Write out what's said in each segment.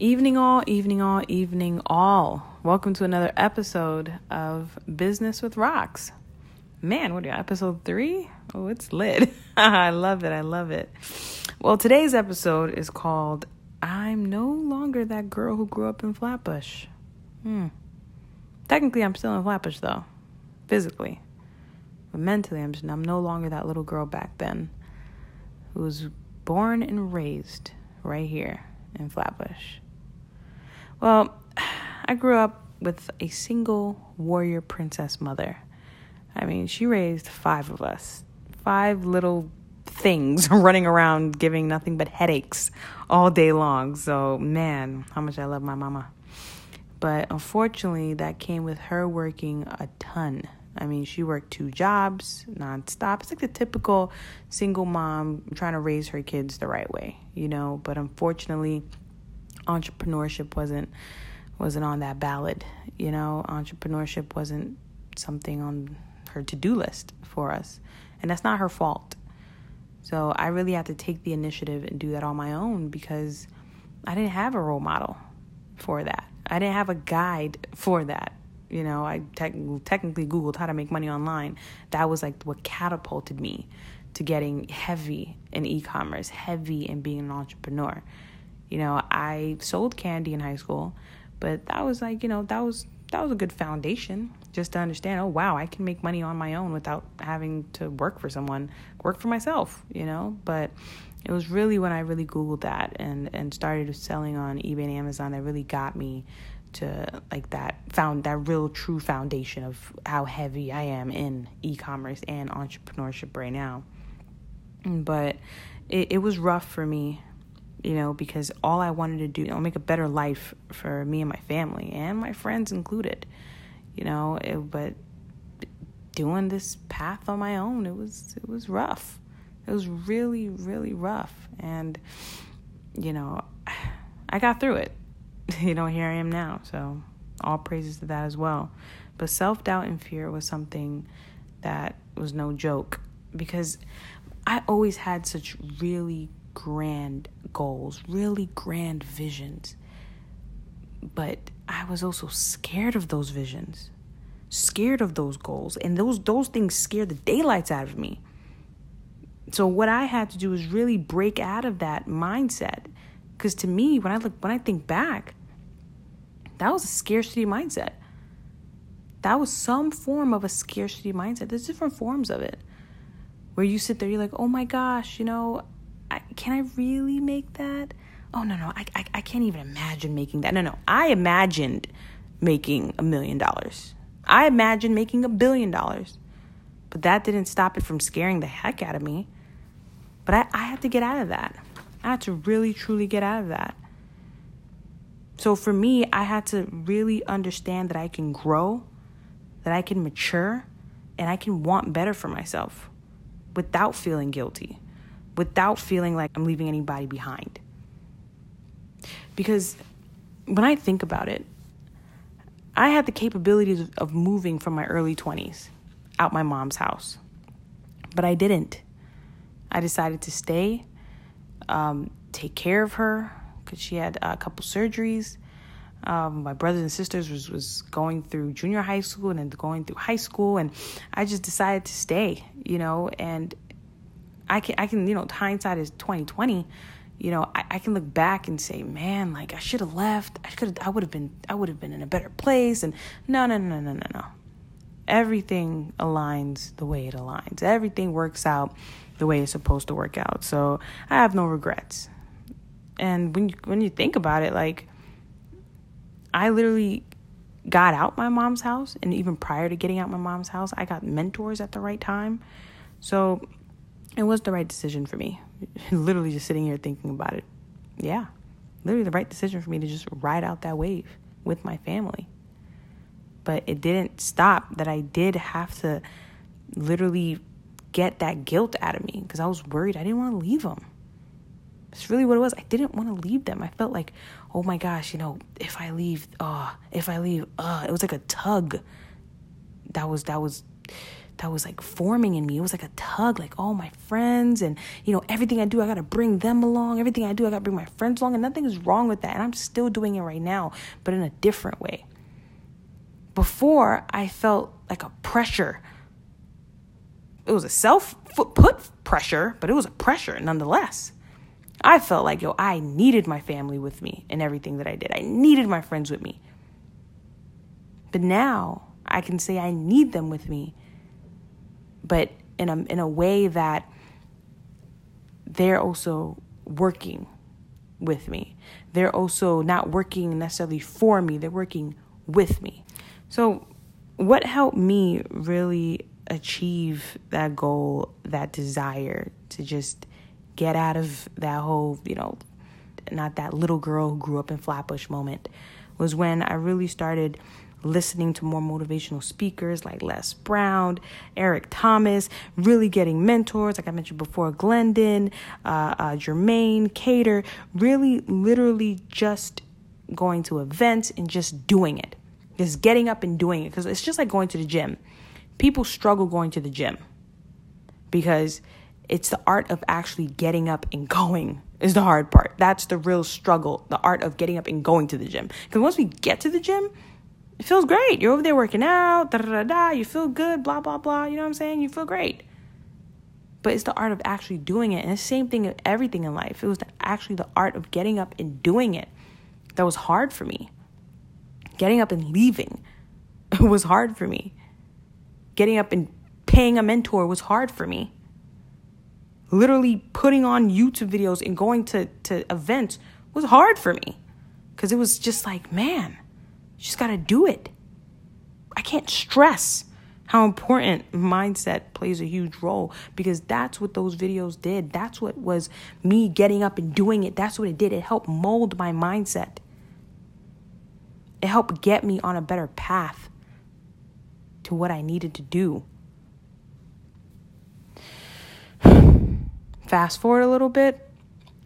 Evening all, evening all, evening all. Welcome to another episode of Business with Rocks. Man, what are you, episode three? Oh, it's lit. I love it. I love it. Well, today's episode is called I'm No Longer That Girl Who Grew Up in Flatbush. Hmm. Technically, I'm still in Flatbush, though, physically. But mentally, I'm, just, I'm no longer that little girl back then who was born and raised right here in Flatbush. Well, I grew up with a single warrior princess mother. I mean, she raised five of us, five little things running around giving nothing but headaches all day long. So, man, how much I love my mama. But unfortunately, that came with her working a ton. I mean, she worked two jobs nonstop. It's like the typical single mom trying to raise her kids the right way, you know. But unfortunately, entrepreneurship wasn't wasn't on that ballot. You know, entrepreneurship wasn't something on her to-do list for us. And that's not her fault. So I really had to take the initiative and do that on my own because I didn't have a role model for that. I didn't have a guide for that. You know, I te- technically Googled how to make money online. That was like what catapulted me to getting heavy in e commerce, heavy in being an entrepreneur. You know, I sold candy in high school, but that was like, you know, that was that was a good foundation just to understand, oh wow, I can make money on my own without having to work for someone, work for myself, you know? But it was really when I really googled that and and started selling on eBay and Amazon that really got me to like that found that real true foundation of how heavy I am in e-commerce and entrepreneurship right now. But it, it was rough for me you know, because all I wanted to do, you know, make a better life for me and my family and my friends included, you know, it, but doing this path on my own, it was, it was rough. It was really, really rough. And, you know, I got through it. You know, here I am now. So all praises to that as well. But self doubt and fear was something that was no joke because I always had such really grand goals, really grand visions. But I was also scared of those visions, scared of those goals, and those those things scared the daylights out of me. So what I had to do was really break out of that mindset because to me when I look when I think back that was a scarcity mindset. That was some form of a scarcity mindset. There's different forms of it. Where you sit there, you're like, oh my gosh, you know, I, can I really make that? Oh, no, no, I, I, I can't even imagine making that. No, no, I imagined making a million dollars. I imagined making a billion dollars. But that didn't stop it from scaring the heck out of me. But I, I had to get out of that. I had to really, truly get out of that. So for me, I had to really understand that I can grow, that I can mature, and I can want better for myself without feeling guilty without feeling like I'm leaving anybody behind. Because when I think about it, I had the capabilities of moving from my early 20s out my mom's house, but I didn't. I decided to stay, um, take care of her because she had a couple surgeries. Um, my brothers and sisters was was going through junior high school and then going through high school, and I just decided to stay, you know. And I can I can you know hindsight is twenty twenty. You know I, I can look back and say, man, like I should have left. I could I would have been I would have been in a better place. And no no no no no no. Everything aligns the way it aligns. Everything works out the way it's supposed to work out. So I have no regrets. And when you, when you think about it, like I literally got out my mom's house, and even prior to getting out my mom's house, I got mentors at the right time. So it was the right decision for me. literally just sitting here thinking about it. Yeah, literally the right decision for me to just ride out that wave with my family. But it didn't stop that I did have to literally get that guilt out of me because I was worried. I didn't want to leave them. It's really what it was. I didn't want to leave them. I felt like, oh my gosh, you know, if I leave, uh, if I leave, uh, it was like a tug. That was that was that was like forming in me. It was like a tug, like all my friends and you know everything I do, I gotta bring them along. Everything I do, I gotta bring my friends along, and nothing is wrong with that. And I'm still doing it right now, but in a different way. Before, I felt like a pressure. It was a self put pressure, but it was a pressure nonetheless. I felt like, yo, I needed my family with me in everything that I did. I needed my friends with me. But now I can say I need them with me, but in a, in a way that they're also working with me. They're also not working necessarily for me, they're working with me. So, what helped me really achieve that goal, that desire to just get out of that whole, you know, not that little girl who grew up in Flatbush moment, was when I really started listening to more motivational speakers like Les Brown, Eric Thomas, really getting mentors, like I mentioned before, Glendon, uh, uh, Jermaine, Cater, really literally just going to events and just doing it. Just getting up and doing it. Because it's just like going to the gym. People struggle going to the gym because it's the art of actually getting up and going is the hard part. That's the real struggle, the art of getting up and going to the gym. Because once we get to the gym, it feels great. You're over there working out, da da da da. You feel good, blah blah blah. You know what I'm saying? You feel great. But it's the art of actually doing it, and the same thing of everything in life. It was the, actually the art of getting up and doing it that was hard for me. Getting up and leaving was hard for me. Getting up and paying a mentor was hard for me. Literally putting on YouTube videos and going to, to events was hard for me. Because it was just like, man, you just got to do it. I can't stress how important mindset plays a huge role because that's what those videos did. That's what was me getting up and doing it. That's what it did. It helped mold my mindset. It helped get me on a better path to what I needed to do. Fast forward a little bit,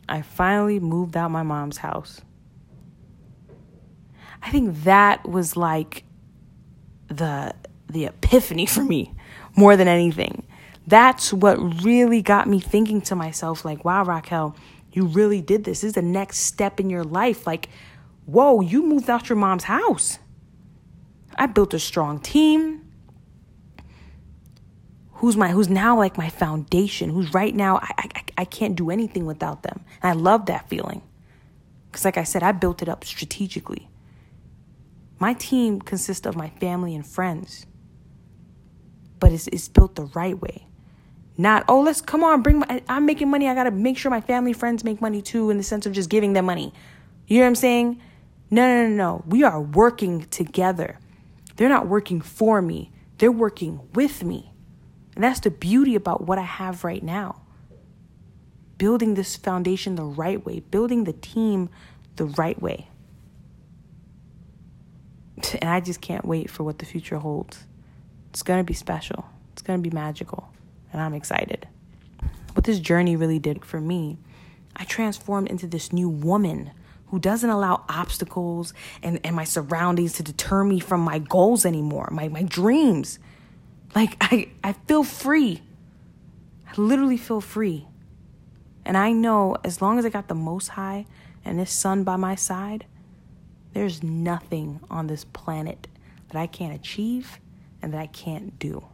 I finally moved out my mom's house. I think that was like the the epiphany for me more than anything. That's what really got me thinking to myself like, wow, Raquel, you really did this. This is the next step in your life. Like, whoa, you moved out your mom's house. I built a strong team. Who's my who's now like my foundation, who's right now I I, I can't do anything without them. And I love that feeling. Cause like I said, I built it up strategically. My team consists of my family and friends, but it's, it's built the right way. Not, oh, let's come on, bring my, I'm making money. I got to make sure my family friends make money too, in the sense of just giving them money. You know what I'm saying? No, no, no, no. We are working together. They're not working for me, they're working with me. And that's the beauty about what I have right now. Building this foundation the right way, building the team the right way. And I just can't wait for what the future holds. It's going to be special, it's going to be magical, and I'm excited. What this journey really did for me, I transformed into this new woman who doesn't allow obstacles and, and my surroundings to deter me from my goals anymore, my, my dreams. Like, I, I feel free. I literally feel free. And I know as long as I got the most high and this sun by my side, there's nothing on this planet that I can't achieve and that I can't do.